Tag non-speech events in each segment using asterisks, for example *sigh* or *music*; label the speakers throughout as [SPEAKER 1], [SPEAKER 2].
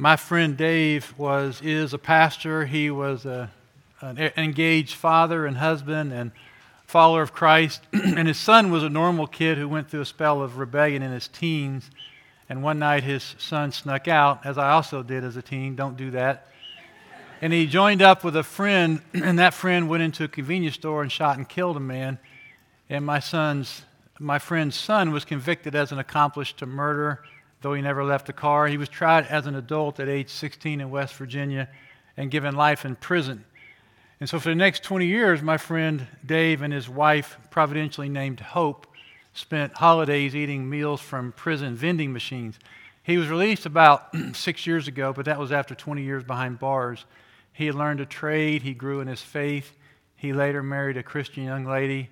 [SPEAKER 1] My friend Dave was is a pastor. He was a, an engaged father and husband and follower of Christ. *clears throat* and his son was a normal kid who went through a spell of rebellion in his teens. And one night his son snuck out, as I also did as a teen. Don't do that. And he joined up with a friend, *clears throat* and that friend went into a convenience store and shot and killed a man. And my son's, my friend's son was convicted as an accomplice to murder though he never left the car. He was tried as an adult at age 16 in West Virginia and given life in prison. And so, for the next 20 years, my friend Dave and his wife, providentially named Hope, spent holidays eating meals from prison vending machines. He was released about *clears throat* six years ago, but that was after 20 years behind bars. He learned a trade, he grew in his faith. He later married a Christian young lady.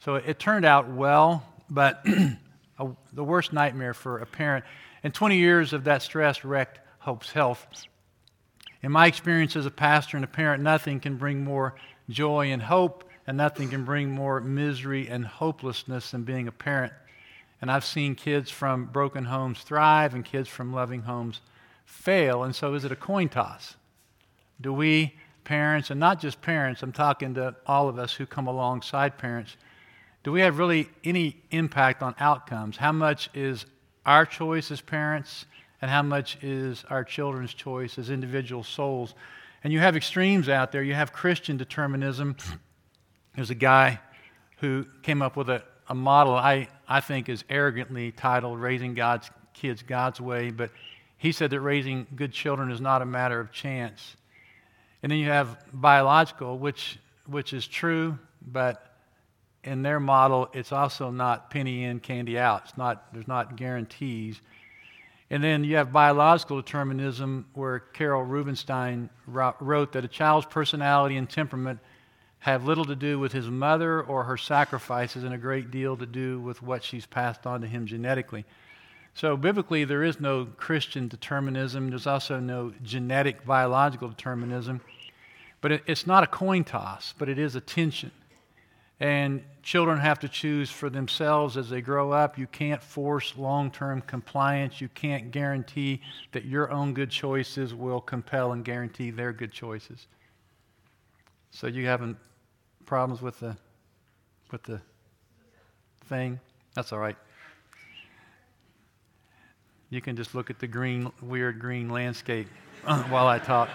[SPEAKER 1] So it turned out well, but *clears throat* a, the worst nightmare for a parent. And 20 years of that stress wrecked Hope's health. In my experience as a pastor and a parent, nothing can bring more joy and hope, and nothing can bring more misery and hopelessness than being a parent. And I've seen kids from broken homes thrive and kids from loving homes fail. And so, is it a coin toss? Do we, parents, and not just parents, I'm talking to all of us who come alongside parents, do we have really any impact on outcomes? How much is our choice as parents and how much is our children's choice as individual souls. And you have extremes out there. You have Christian determinism. There's a guy who came up with a, a model I, I think is arrogantly titled Raising God's Kids God's Way, but he said that raising good children is not a matter of chance. And then you have biological, which, which is true, but in their model, it's also not penny in, candy out. It's not, there's not guarantees. And then you have biological determinism, where Carol Rubenstein wrote that a child's personality and temperament have little to do with his mother or her sacrifices and a great deal to do with what she's passed on to him genetically. So, biblically, there is no Christian determinism. There's also no genetic biological determinism. But it's not a coin toss, but it is a tension. And children have to choose for themselves as they grow up. You can't force long term compliance. You can't guarantee that your own good choices will compel and guarantee their good choices. So you having problems with the with the thing? That's all right. You can just look at the green, weird green landscape uh, while I talk.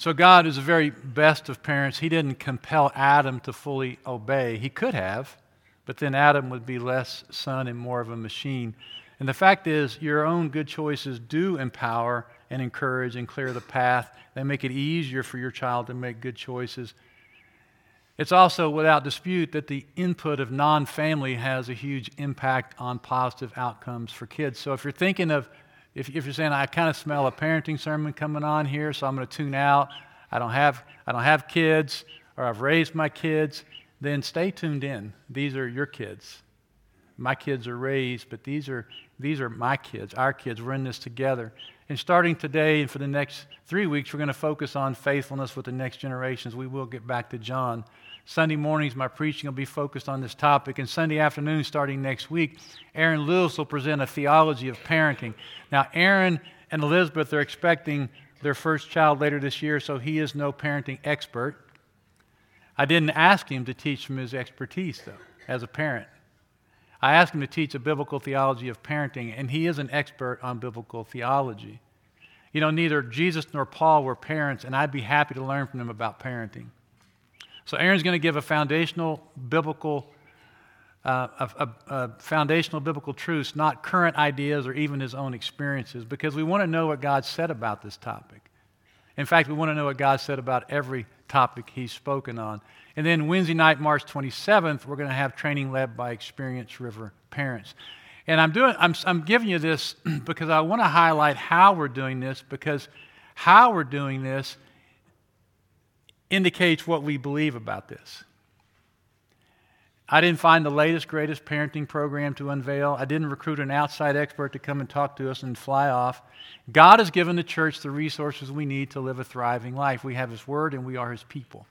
[SPEAKER 1] So, God is the very best of parents. He didn't compel Adam to fully obey. He could have, but then Adam would be less son and more of a machine. And the fact is, your own good choices do empower and encourage and clear the path. They make it easier for your child to make good choices. It's also without dispute that the input of non family has a huge impact on positive outcomes for kids. So if you're thinking of if, if you're saying, I kind of smell a parenting sermon coming on here, so I'm going to tune out, I don't, have, I don't have kids, or I've raised my kids, then stay tuned in. These are your kids. My kids are raised, but these are, these are my kids, our kids. We're in this together. And starting today and for the next three weeks, we're going to focus on faithfulness with the next generations. We will get back to John. Sunday mornings, my preaching will be focused on this topic. And Sunday afternoon, starting next week, Aaron Lewis will present a theology of parenting. Now, Aaron and Elizabeth are expecting their first child later this year, so he is no parenting expert. I didn't ask him to teach from his expertise, though, as a parent. I asked him to teach a biblical theology of parenting, and he is an expert on biblical theology. You know, neither Jesus nor Paul were parents, and I'd be happy to learn from them about parenting. So Aaron's going to give a foundational biblical, uh, a, a, a foundational biblical truths, not current ideas or even his own experiences, because we want to know what God said about this topic. In fact, we want to know what God said about every topic he's spoken on. And then Wednesday night, March 27th, we're going to have training led by Experience River parents. And I'm doing I'm, I'm giving you this *clears throat* because I want to highlight how we're doing this because how we're doing this indicates what we believe about this. I didn't find the latest, greatest parenting program to unveil. I didn't recruit an outside expert to come and talk to us and fly off. God has given the church the resources we need to live a thriving life. We have His Word and we are His people.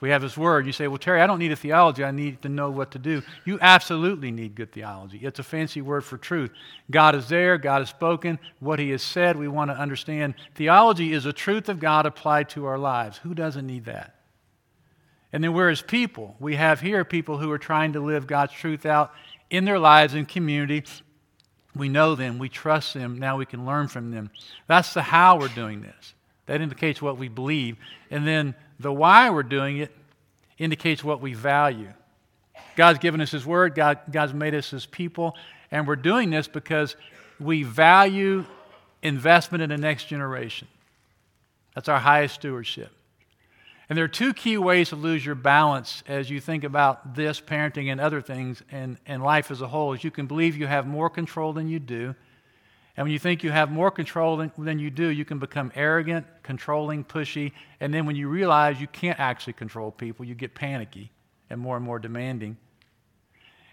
[SPEAKER 1] We have His Word. You say, Well, Terry, I don't need a theology. I need to know what to do. You absolutely need good theology. It's a fancy word for truth. God is there. God has spoken. What He has said, we want to understand. Theology is a truth of God applied to our lives. Who doesn't need that? And then, whereas people, we have here people who are trying to live God's truth out in their lives and community. We know them, we trust them, now we can learn from them. That's the how we're doing this. That indicates what we believe. And then the why we're doing it indicates what we value. God's given us His Word, God, God's made us His people, and we're doing this because we value investment in the next generation. That's our highest stewardship. And there are two key ways to lose your balance as you think about this, parenting, and other things, and, and life as a whole. Is you can believe you have more control than you do. And when you think you have more control than, than you do, you can become arrogant, controlling, pushy. And then when you realize you can't actually control people, you get panicky and more and more demanding.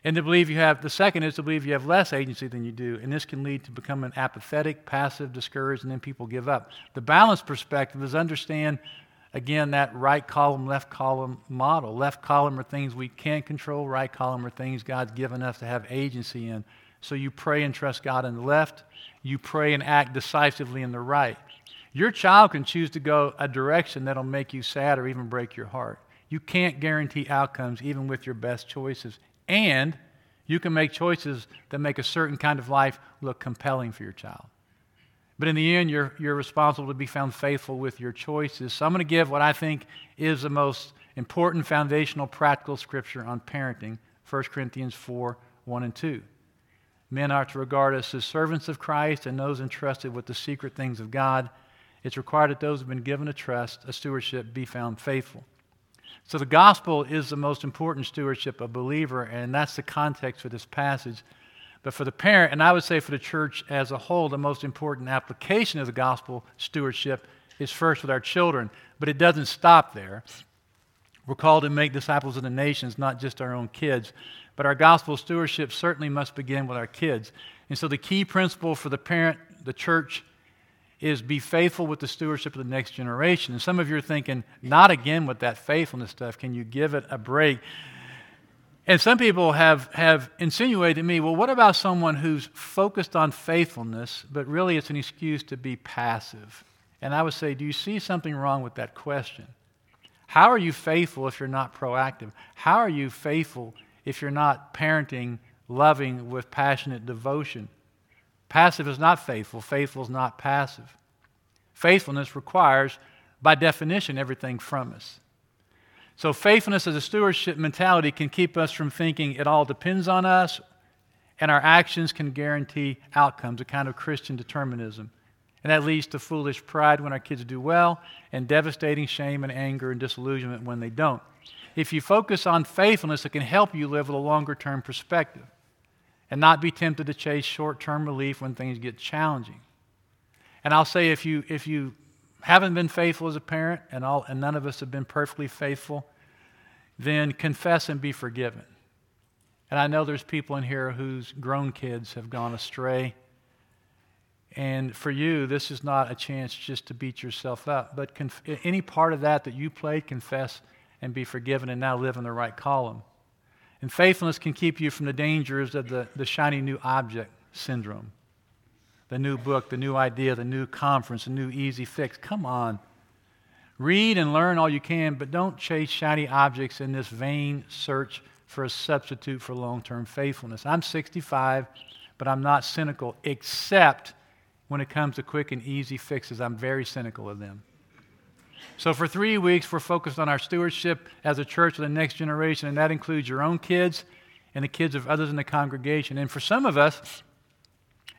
[SPEAKER 1] And to believe you have, the second is to believe you have less agency than you do. And this can lead to becoming apathetic, passive, discouraged, and then people give up. The balanced perspective is understand again, that right column, left column model. Left column are things we can't control, right column are things God's given us to have agency in. So you pray and trust God in the left, you pray and act decisively in the right. Your child can choose to go a direction that'll make you sad or even break your heart. You can't guarantee outcomes even with your best choices. And you can make choices that make a certain kind of life look compelling for your child. But in the end, you're, you're responsible to be found faithful with your choices. So I'm going to give what I think is the most important foundational practical scripture on parenting 1 Corinthians 4 1 and 2. Men are to regard us as servants of Christ and those entrusted with the secret things of God. It's required that those who have been given a trust, a stewardship, be found faithful. So the gospel is the most important stewardship of believer, and that's the context for this passage. But for the parent, and I would say for the church as a whole, the most important application of the gospel stewardship is first with our children. But it doesn't stop there. We're called to make disciples of the nations, not just our own kids. But our gospel stewardship certainly must begin with our kids. And so the key principle for the parent, the church, is be faithful with the stewardship of the next generation. And some of you are thinking, not again with that faithfulness stuff. Can you give it a break? And some people have, have insinuated to me, well, what about someone who's focused on faithfulness, but really it's an excuse to be passive? And I would say, do you see something wrong with that question? How are you faithful if you're not proactive? How are you faithful if you're not parenting, loving with passionate devotion? Passive is not faithful, faithful is not passive. Faithfulness requires, by definition, everything from us. So, faithfulness as a stewardship mentality can keep us from thinking it all depends on us and our actions can guarantee outcomes, a kind of Christian determinism. And that leads to foolish pride when our kids do well and devastating shame and anger and disillusionment when they don't. If you focus on faithfulness, it can help you live with a longer term perspective and not be tempted to chase short term relief when things get challenging. And I'll say if you, if you haven't been faithful as a parent, and, all, and none of us have been perfectly faithful, then confess and be forgiven. And I know there's people in here whose grown kids have gone astray. And for you, this is not a chance just to beat yourself up. But conf- any part of that that you played, confess and be forgiven and now live in the right column. And faithfulness can keep you from the dangers of the, the shiny new object syndrome the new book, the new idea, the new conference, the new easy fix. Come on. Read and learn all you can, but don't chase shiny objects in this vain search for a substitute for long term faithfulness. I'm 65, but I'm not cynical, except when it comes to quick and easy fixes. I'm very cynical of them. So, for three weeks, we're focused on our stewardship as a church of the next generation, and that includes your own kids and the kids of others in the congregation. And for some of us,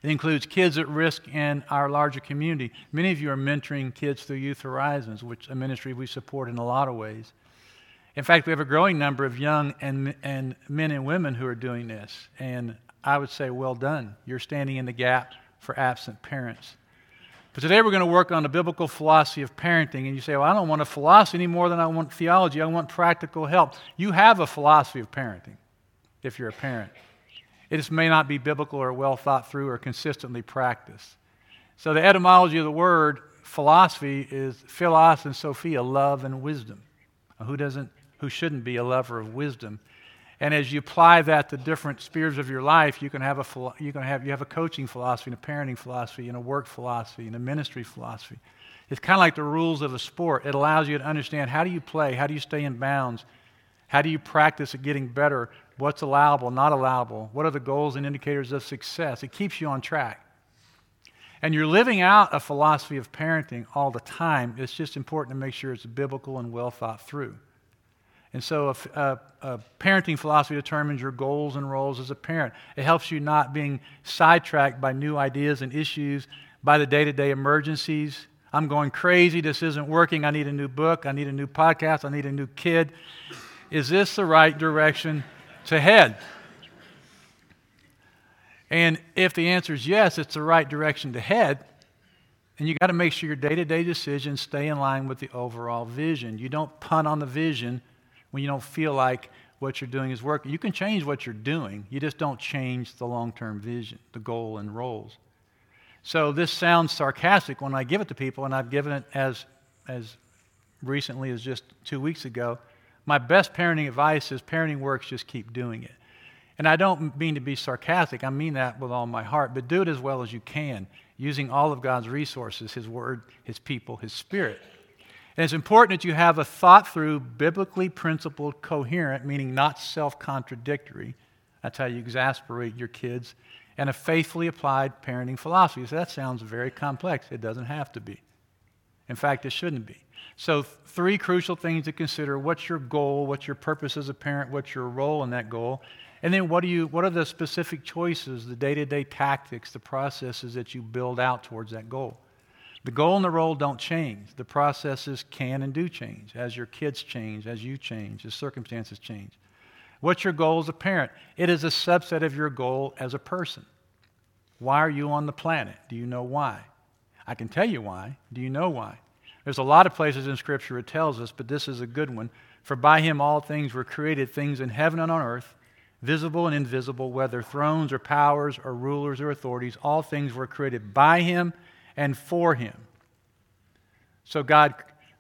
[SPEAKER 1] it includes kids at risk in our larger community. Many of you are mentoring kids through Youth Horizons, which a ministry we support in a lot of ways. In fact, we have a growing number of young and, and men and women who are doing this. And I would say, well done. You're standing in the gap for absent parents. But today we're going to work on the biblical philosophy of parenting. And you say, well, I don't want a philosophy any more than I want theology. I want practical help. You have a philosophy of parenting if you're a parent. It just may not be biblical or well thought through or consistently practiced. So, the etymology of the word philosophy is philos and sophia, love and wisdom. Who doesn't who shouldn't be a lover of wisdom? And as you apply that to different spheres of your life, you can have a you can have you have a coaching philosophy, and a parenting philosophy, and a work philosophy, and a ministry philosophy. It's kind of like the rules of a sport. It allows you to understand how do you play, how do you stay in bounds, how do you practice at getting better, what's allowable, not allowable, what are the goals and indicators of success. It keeps you on track. And you're living out a philosophy of parenting all the time. It's just important to make sure it's biblical and well thought through. And so, a, a, a, parenting philosophy determines your goals and roles as a parent. It helps you not being sidetracked by new ideas and issues, by the day to day emergencies. I'm going crazy. This isn't working. I need a new book. I need a new podcast. I need a new kid. Is this the right direction to head? And if the answer is yes, it's the right direction to head, and you got to make sure your day to day decisions stay in line with the overall vision. You don't punt on the vision when you don't feel like what you're doing is working. You can change what you're doing, you just don't change the long term vision, the goal, and roles. So this sounds sarcastic when I give it to people, and I've given it as, as recently as just two weeks ago. My best parenting advice is parenting works, just keep doing it. And I don't mean to be sarcastic, I mean that with all my heart, but do it as well as you can, using all of God's resources His Word, His people, His Spirit. And it's important that you have a thought through, biblically principled, coherent, meaning not self contradictory. That's how you exasperate your kids. And a faithfully applied parenting philosophy. So that sounds very complex. It doesn't have to be. In fact, it shouldn't be. So, three crucial things to consider what's your goal? What's your purpose as a parent? What's your role in that goal? And then what, do you, what are the specific choices, the day to day tactics, the processes that you build out towards that goal? The goal and the role don't change. The processes can and do change as your kids change, as you change, as circumstances change. What's your goal as a parent? It is a subset of your goal as a person. Why are you on the planet? Do you know why? I can tell you why. Do you know why? There's a lot of places in Scripture it tells us, but this is a good one. For by him all things were created, things in heaven and on earth visible and invisible, whether thrones or powers or rulers or authorities, all things were created by him and for him. So, God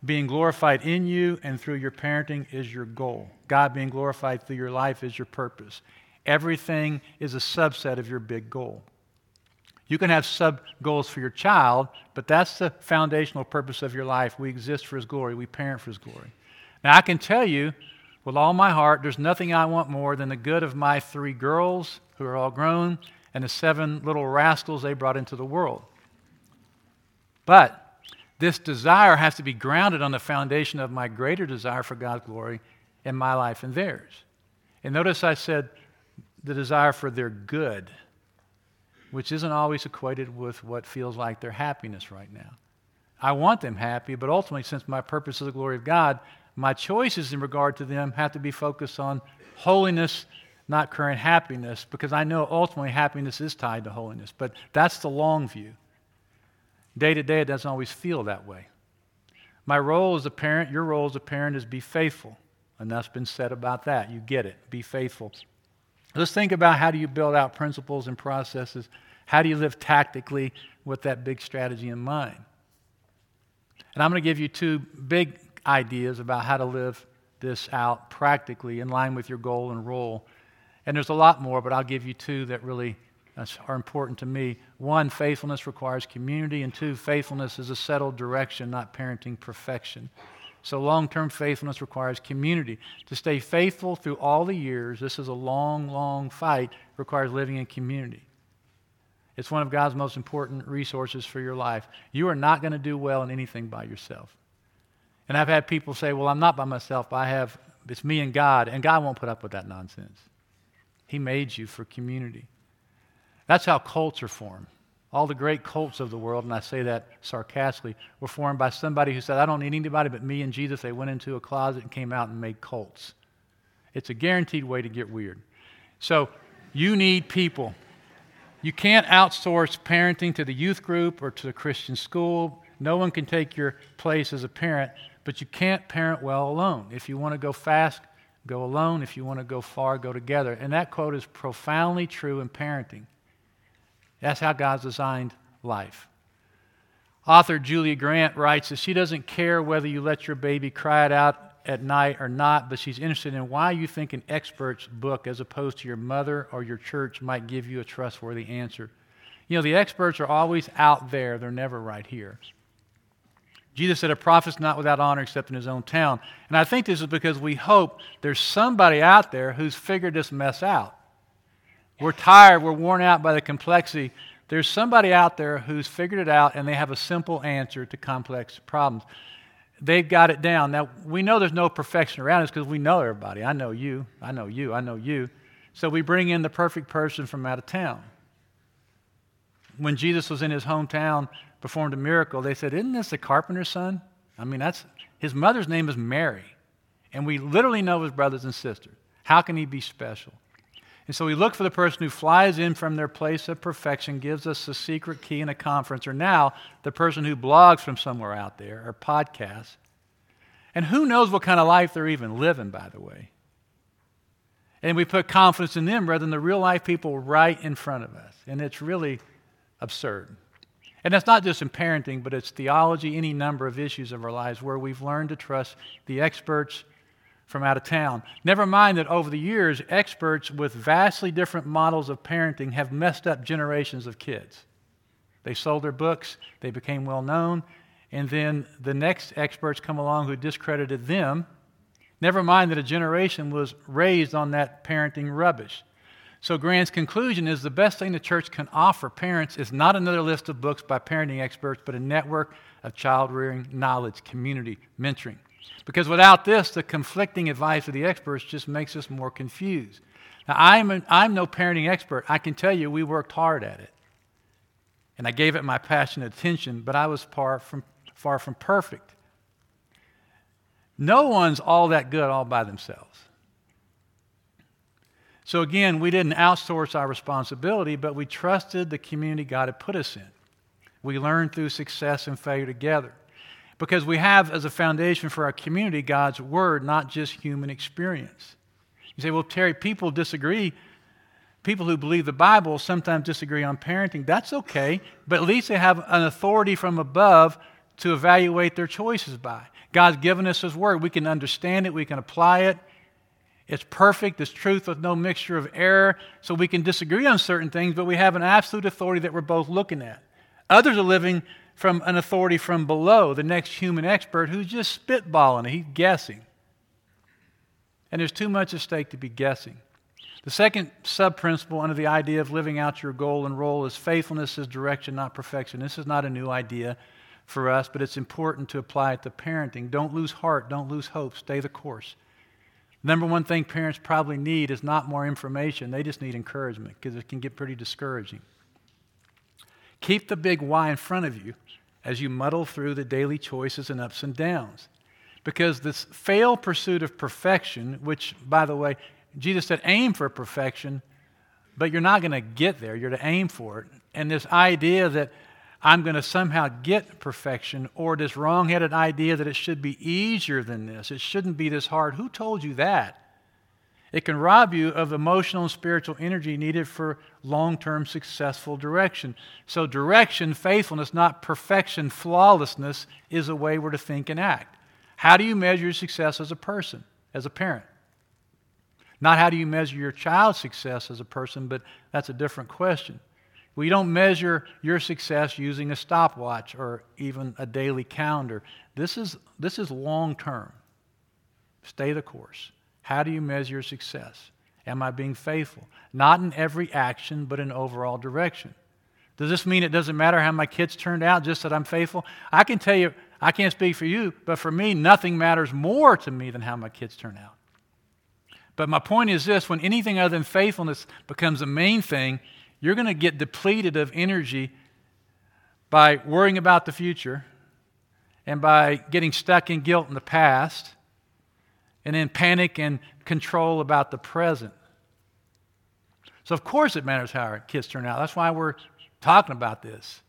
[SPEAKER 1] being glorified in you and through your parenting is your goal. God being glorified through your life is your purpose. Everything is a subset of your big goal. You can have sub goals for your child, but that's the foundational purpose of your life. We exist for His glory, we parent for His glory. Now, I can tell you with all my heart, there's nothing I want more than the good of my three girls, who are all grown, and the seven little rascals they brought into the world. But this desire has to be grounded on the foundation of my greater desire for God's glory in my life and theirs. And notice I said the desire for their good, which isn't always equated with what feels like their happiness right now. I want them happy, but ultimately, since my purpose is the glory of God, my choices in regard to them have to be focused on holiness, not current happiness, because I know ultimately happiness is tied to holiness. But that's the long view. Day to day, it doesn't always feel that way. My role as a parent, your role as a parent, is be faithful. That's been said about that. You get it. Be faithful. Let's think about how do you build out principles and processes? How do you live tactically with that big strategy in mind? And I'm going to give you two big ideas about how to live this out practically in line with your goal and role. And there's a lot more, but I'll give you two that really are important to me. One, faithfulness requires community, and two, faithfulness is a settled direction, not parenting perfection. So, long term faithfulness requires community. To stay faithful through all the years, this is a long, long fight, requires living in community. It's one of God's most important resources for your life. You are not going to do well in anything by yourself. And I've had people say, well, I'm not by myself. I have, it's me and God. And God won't put up with that nonsense. He made you for community. That's how cults are formed. All the great cults of the world, and I say that sarcastically, were formed by somebody who said, I don't need anybody but me and Jesus. They went into a closet and came out and made cults. It's a guaranteed way to get weird. So you need people. You can't outsource parenting to the youth group or to the Christian school. No one can take your place as a parent. But you can't parent well alone. If you want to go fast, go alone. If you want to go far, go together. And that quote is profoundly true in parenting. That's how God's designed life. Author Julia Grant writes that she doesn't care whether you let your baby cry it out at night or not, but she's interested in why you think an expert's book, as opposed to your mother or your church, might give you a trustworthy answer. You know, the experts are always out there, they're never right here. Jesus said, A prophet's not without honor except in his own town. And I think this is because we hope there's somebody out there who's figured this mess out. We're tired, we're worn out by the complexity. There's somebody out there who's figured it out and they have a simple answer to complex problems. They've got it down. Now, we know there's no perfection around us because we know everybody. I know you, I know you, I know you. So we bring in the perfect person from out of town. When Jesus was in his hometown, performed a miracle, they said, Isn't this the carpenter's son? I mean, that's his mother's name is Mary. And we literally know his brothers and sisters. How can he be special? And so we look for the person who flies in from their place of perfection, gives us the secret key in a conference, or now the person who blogs from somewhere out there, or podcasts. And who knows what kind of life they're even living, by the way. And we put confidence in them rather than the real life people right in front of us. And it's really absurd. And that's not just in parenting, but it's theology, any number of issues of our lives where we've learned to trust the experts from out of town. Never mind that over the years, experts with vastly different models of parenting have messed up generations of kids. They sold their books, they became well known, and then the next experts come along who discredited them. Never mind that a generation was raised on that parenting rubbish. So, Grant's conclusion is the best thing the church can offer parents is not another list of books by parenting experts, but a network of child rearing knowledge, community, mentoring. Because without this, the conflicting advice of the experts just makes us more confused. Now, I'm, an, I'm no parenting expert. I can tell you we worked hard at it. And I gave it my passionate attention, but I was far from, far from perfect. No one's all that good all by themselves. So again, we didn't outsource our responsibility, but we trusted the community God had put us in. We learned through success and failure together. Because we have as a foundation for our community God's Word, not just human experience. You say, well, Terry, people disagree. People who believe the Bible sometimes disagree on parenting. That's okay, but at least they have an authority from above to evaluate their choices by. God's given us His Word. We can understand it, we can apply it, it's perfect, it's truth with no mixture of error. So we can disagree on certain things, but we have an absolute authority that we're both looking at. Others are living from an authority from below, the next human expert who's just spitballing, he's guessing. And there's too much at stake to be guessing. The second sub principle under the idea of living out your goal and role is faithfulness is direction, not perfection. This is not a new idea for us, but it's important to apply it to parenting. Don't lose heart, don't lose hope, stay the course. Number one thing parents probably need is not more information, they just need encouragement because it can get pretty discouraging. Keep the big why in front of you as you muddle through the daily choices and ups and downs. Because this failed pursuit of perfection, which, by the way, Jesus said, aim for perfection, but you're not going to get there. You're to aim for it. And this idea that I'm going to somehow get perfection, or this wrong headed idea that it should be easier than this. It shouldn't be this hard. Who told you that? It can rob you of emotional and spiritual energy needed for long term successful direction. So, direction, faithfulness, not perfection, flawlessness, is a way we're to think and act. How do you measure success as a person, as a parent? Not how do you measure your child's success as a person, but that's a different question. We don't measure your success using a stopwatch or even a daily calendar. This is, this is long term. Stay the course. How do you measure success? Am I being faithful? Not in every action, but in overall direction. Does this mean it doesn't matter how my kids turned out, just that I'm faithful? I can tell you, I can't speak for you, but for me, nothing matters more to me than how my kids turn out. But my point is this when anything other than faithfulness becomes the main thing, you're going to get depleted of energy by worrying about the future and by getting stuck in guilt in the past and then panic and control about the present. So, of course, it matters how our kids turn out. That's why we're talking about this.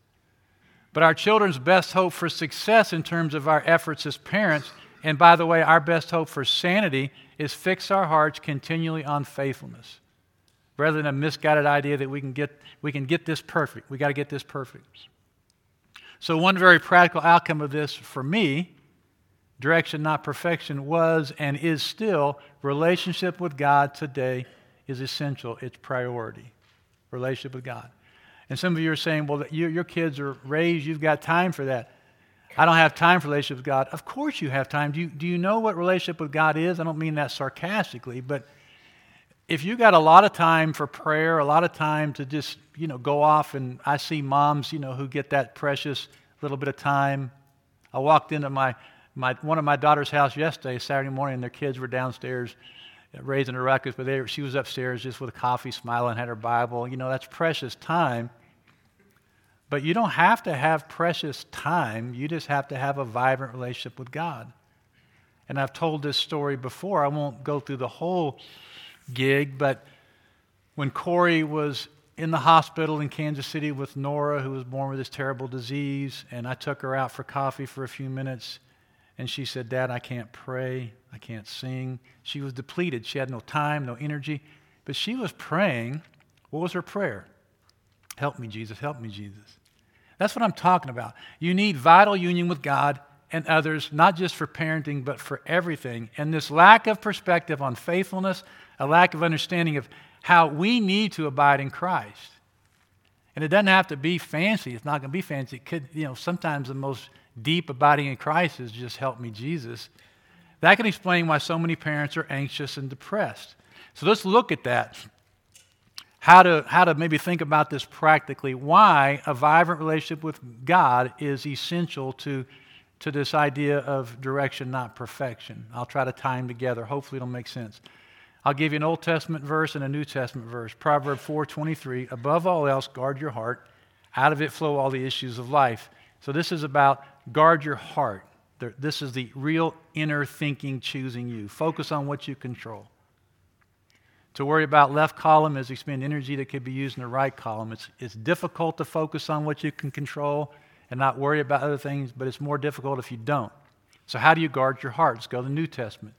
[SPEAKER 1] But our children's best hope for success in terms of our efforts as parents, and by the way, our best hope for sanity, is fix our hearts continually on faithfulness rather than a misguided idea that we can get, we can get this perfect. We got to get this perfect. So, one very practical outcome of this for me direction, not perfection, was and is still relationship with God today is essential. It's priority. Relationship with God. And some of you are saying, well, your, your kids are raised, you've got time for that. I don't have time for relationship with God. Of course you have time. Do you, do you know what relationship with God is? I don't mean that sarcastically, but if you got a lot of time for prayer, a lot of time to just, you know, go off and I see moms, you know, who get that precious little bit of time. I walked into my, my one of my daughter's house yesterday, Saturday morning, their kids were downstairs raising a ruckus, but they, she was upstairs just with a coffee, smiling, had her Bible. You know, that's precious time. But you don't have to have precious time. You just have to have a vibrant relationship with God. And I've told this story before. I won't go through the whole gig, but when Corey was in the hospital in Kansas City with Nora, who was born with this terrible disease, and I took her out for coffee for a few minutes, and she said, Dad, I can't pray. I can't sing. She was depleted. She had no time, no energy. But she was praying. What was her prayer? Help me, Jesus. Help me, Jesus. That's what I'm talking about. You need vital union with God and others, not just for parenting, but for everything. And this lack of perspective on faithfulness, a lack of understanding of how we need to abide in Christ. And it doesn't have to be fancy. It's not going to be fancy. It could, you know, sometimes the most deep abiding in Christ is just help me, Jesus. That can explain why so many parents are anxious and depressed. So let's look at that how to, how to maybe think about this practically, why a vibrant relationship with God is essential to, to this idea of direction, not perfection. I'll try to tie them together. Hopefully, it'll make sense. I'll give you an Old Testament verse and a New Testament verse. Proverb 4:23. Above all else, guard your heart. Out of it flow all the issues of life. So this is about guard your heart. This is the real inner thinking choosing you. Focus on what you control. To worry about left column is expend energy that could be used in the right column. It's, it's difficult to focus on what you can control and not worry about other things, but it's more difficult if you don't. So, how do you guard your heart? Let's go to the New Testament.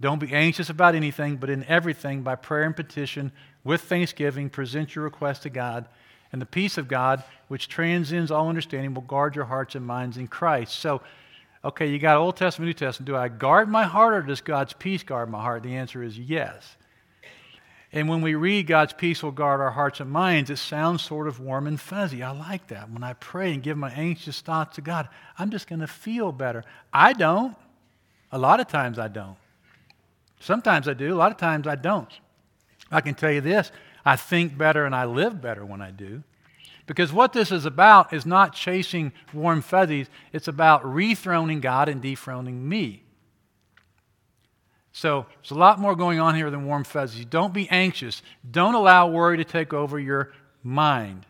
[SPEAKER 1] Don't be anxious about anything, but in everything, by prayer and petition, with thanksgiving, present your request to God. And the peace of God, which transcends all understanding, will guard your hearts and minds in Christ. So, okay, you got Old Testament, New Testament. Do I guard my heart or does God's peace guard my heart? The answer is yes. And when we read God's peace will guard our hearts and minds, it sounds sort of warm and fuzzy. I like that. When I pray and give my anxious thoughts to God, I'm just going to feel better. I don't. A lot of times I don't. Sometimes I do, a lot of times I don't. I can tell you this I think better and I live better when I do. Because what this is about is not chasing warm fuzzies, it's about rethroning God and dethroning me. So there's a lot more going on here than warm fuzzies. Don't be anxious. Don't allow worry to take over your mind.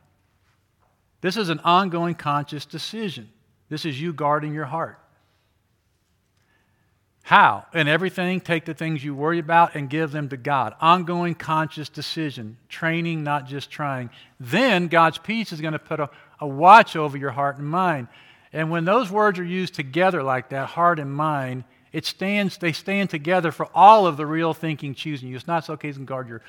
[SPEAKER 1] This is an ongoing conscious decision. This is you guarding your heart. How? In everything, take the things you worry about and give them to God. Ongoing conscious decision. Training, not just trying. Then God's peace is going to put a, a watch over your heart and mind. And when those words are used together like that, heart and mind, it stands, they stand together for all of the real thinking choosing you. It's not so okay can guard your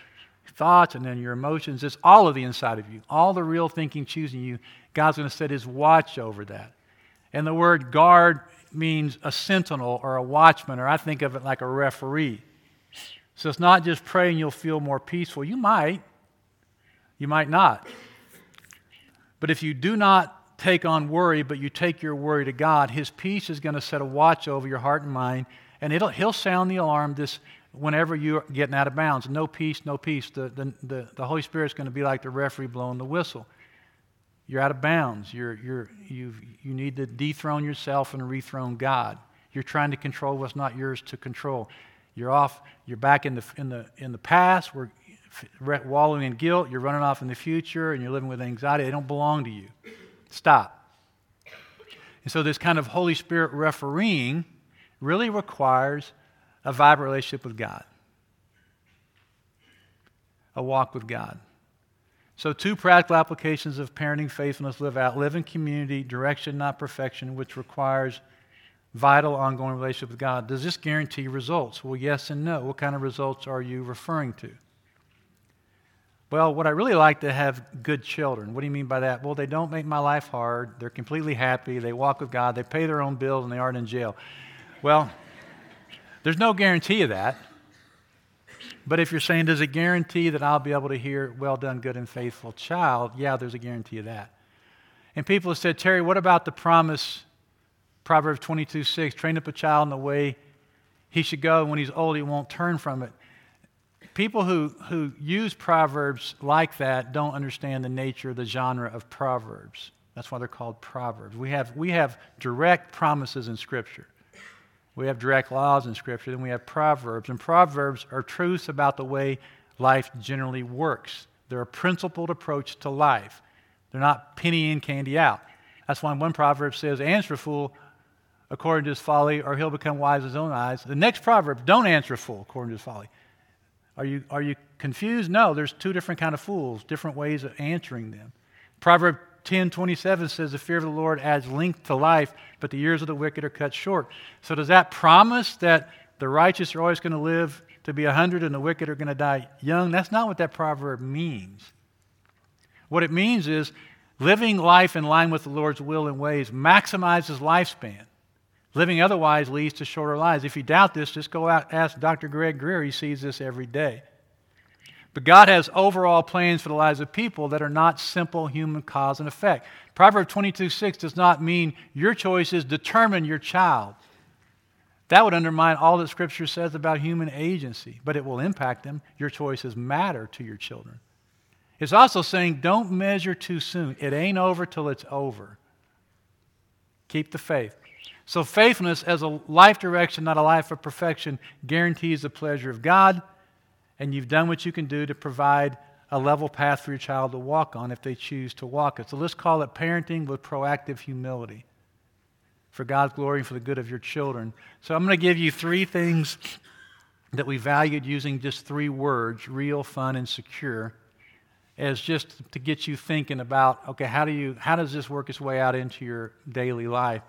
[SPEAKER 1] thoughts and then your emotions. It's all of the inside of you. All the real thinking choosing you. God's going to set his watch over that. And the word guard means a sentinel or a watchman, or I think of it like a referee. So it's not just praying you'll feel more peaceful. You might, you might not. But if you do not take on worry, but you take your worry to God, His peace is going to set a watch over your heart and mind, and it'll, He'll sound the alarm this whenever you're getting out of bounds. No peace, no peace. The, the, the, the Holy Spirit's going to be like the referee blowing the whistle. You're out of bounds. You're, you're, you you need to dethrone yourself and rethrone God. You're trying to control what's not yours to control. You're off, you're back in the, in the, in the past, we're wallowing in guilt, you're running off in the future, and you're living with anxiety. They don't belong to you. Stop. And so, this kind of Holy Spirit refereeing really requires a vibrant relationship with God, a walk with God. So, two practical applications of parenting faithfulness live out live in community, direction, not perfection, which requires vital, ongoing relationship with God. Does this guarantee results? Well, yes and no. What kind of results are you referring to? Well, what I really like to have good children. What do you mean by that? Well, they don't make my life hard. They're completely happy. They walk with God. They pay their own bills and they aren't in jail. Well, there's no guarantee of that. But if you're saying, does it guarantee that I'll be able to hear, well done, good and faithful child? Yeah, there's a guarantee of that. And people have said, Terry, what about the promise, Proverbs 22 6, train up a child in the way he should go, and when he's old, he won't turn from it. People who, who use Proverbs like that don't understand the nature, of the genre of Proverbs. That's why they're called Proverbs. We have, we have direct promises in Scripture. We have direct laws in Scripture, then we have Proverbs. And Proverbs are truths about the way life generally works. They're a principled approach to life. They're not penny in, candy out. That's why one proverb says, Answer a fool according to his folly, or he'll become wise in his own eyes. The next proverb, don't answer a fool according to his folly. Are you, are you confused? No, there's two different kind of fools, different ways of answering them. Proverb 10 27 says, The fear of the Lord adds length to life, but the years of the wicked are cut short. So, does that promise that the righteous are always going to live to be 100 and the wicked are going to die young? That's not what that proverb means. What it means is living life in line with the Lord's will and ways maximizes lifespan. Living otherwise leads to shorter lives. If you doubt this, just go out ask Dr. Greg Greer. He sees this every day. But God has overall plans for the lives of people that are not simple human cause and effect. Proverbs 22 6 does not mean your choices determine your child. That would undermine all that Scripture says about human agency, but it will impact them. Your choices matter to your children. It's also saying don't measure too soon. It ain't over till it's over. Keep the faith. So, faithfulness as a life direction, not a life of perfection, guarantees the pleasure of God and you've done what you can do to provide a level path for your child to walk on if they choose to walk it. So let's call it parenting with proactive humility for God's glory and for the good of your children. So I'm going to give you three things that we valued using just three words real, fun, and secure as just to get you thinking about okay how do you how does this work its way out into your daily life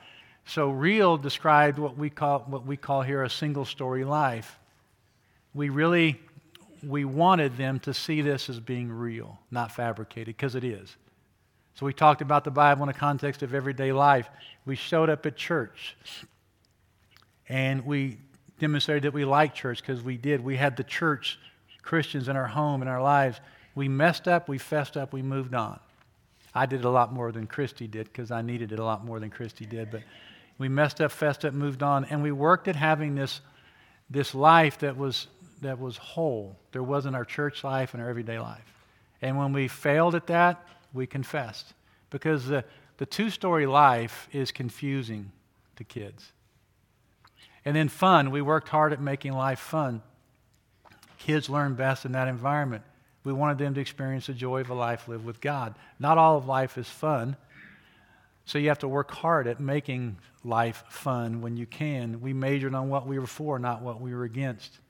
[SPEAKER 1] so real described what we call what we call here a single story life we really we wanted them to see this as being real, not fabricated, because it is. So we talked about the Bible in the context of everyday life. We showed up at church and we demonstrated that we like church because we did. We had the church Christians in our home, in our lives. We messed up, we fessed up, we moved on. I did a lot more than Christy did because I needed it a lot more than Christy did. But we messed up, fessed up, moved on, and we worked at having this, this life that was that was whole. There wasn't our church life and our everyday life. And when we failed at that, we confessed. Because the, the two story life is confusing to kids. And then fun, we worked hard at making life fun. Kids learn best in that environment. We wanted them to experience the joy of a life lived with God. Not all of life is fun. So you have to work hard at making life fun when you can. We majored on what we were for, not what we were against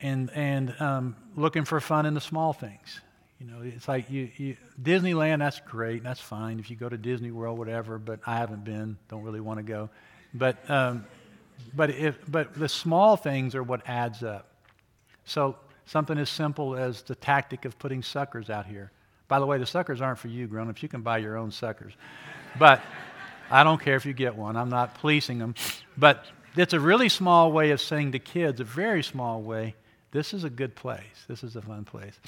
[SPEAKER 1] and, and um, looking for fun in the small things. You know, it's like you, you, Disneyland, that's great, that's fine. If you go to Disney World, whatever, but I haven't been, don't really want to go. But, um, but, if, but the small things are what adds up. So something as simple as the tactic of putting suckers out here. By the way, the suckers aren't for you, grown ups. You can buy your own suckers. But I don't care if you get one, I'm not policing them. But it's a really small way of saying to kids, a very small way, this is a good place. This is a fun place.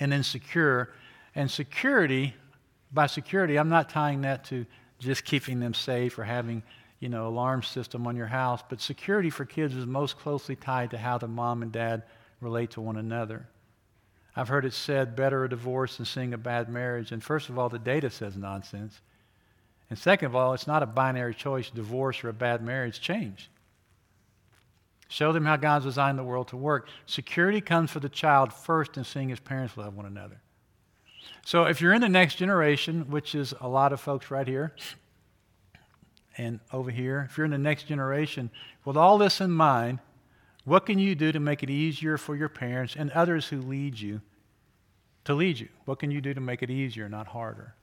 [SPEAKER 1] And then secure. And security, by security, I'm not tying that to just keeping them safe or having, you know, alarm system on your house, but security for kids is most closely tied to how the mom and dad relate to one another. I've heard it said better a divorce than seeing a bad marriage. And first of all, the data says nonsense. And second of all, it's not a binary choice, divorce or a bad marriage. Change. Show them how God's designed the world to work. Security comes for the child first in seeing his parents love one another. So if you're in the next generation, which is a lot of folks right here and over here, if you're in the next generation, with all this in mind, what can you do to make it easier for your parents and others who lead you to lead you? What can you do to make it easier, not harder?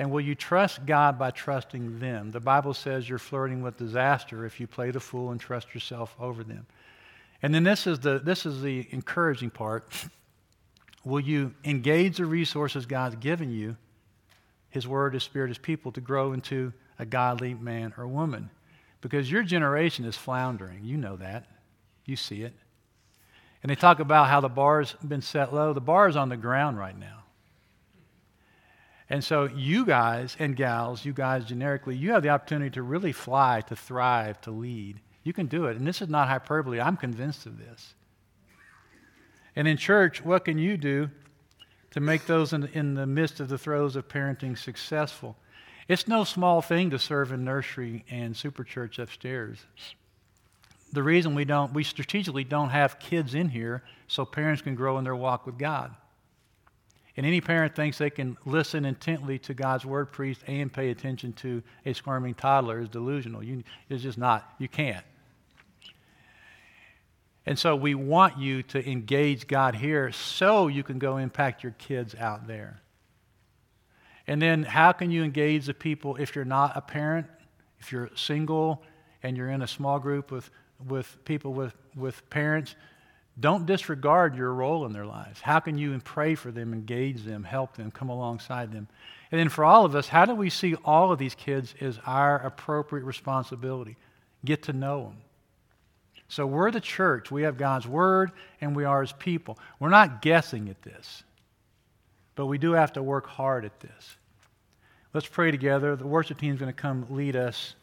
[SPEAKER 1] And will you trust God by trusting them? The Bible says you're flirting with disaster if you play the fool and trust yourself over them. And then this is the, this is the encouraging part. *laughs* Will you engage the resources God's given you, His Word, His Spirit, His people, to grow into a godly man or woman. Because your generation is floundering. You know that. You see it. And they talk about how the bar's been set low. The bar is on the ground right now. And so, you guys and gals, you guys generically, you have the opportunity to really fly, to thrive, to lead. You can do it. And this is not hyperbole. I'm convinced of this. And in church, what can you do to make those in, in the midst of the throes of parenting successful? It's no small thing to serve in nursery and super church upstairs. The reason we don't, we strategically don't have kids in here so parents can grow in their walk with God. And any parent thinks they can listen intently to God's word preached and pay attention to a squirming toddler is delusional. You, it's just not. You can't. And so we want you to engage God here so you can go impact your kids out there. And then how can you engage the people if you're not a parent, if you're single and you're in a small group with, with people with, with parents? Don't disregard your role in their lives. How can you pray for them, engage them, help them, come alongside them? And then for all of us, how do we see all of these kids as our appropriate responsibility? Get to know them so we're the church. We have God's word and we are his people. We're not guessing at this, but we do have to work hard at this. Let's pray together. The worship team is going to come lead us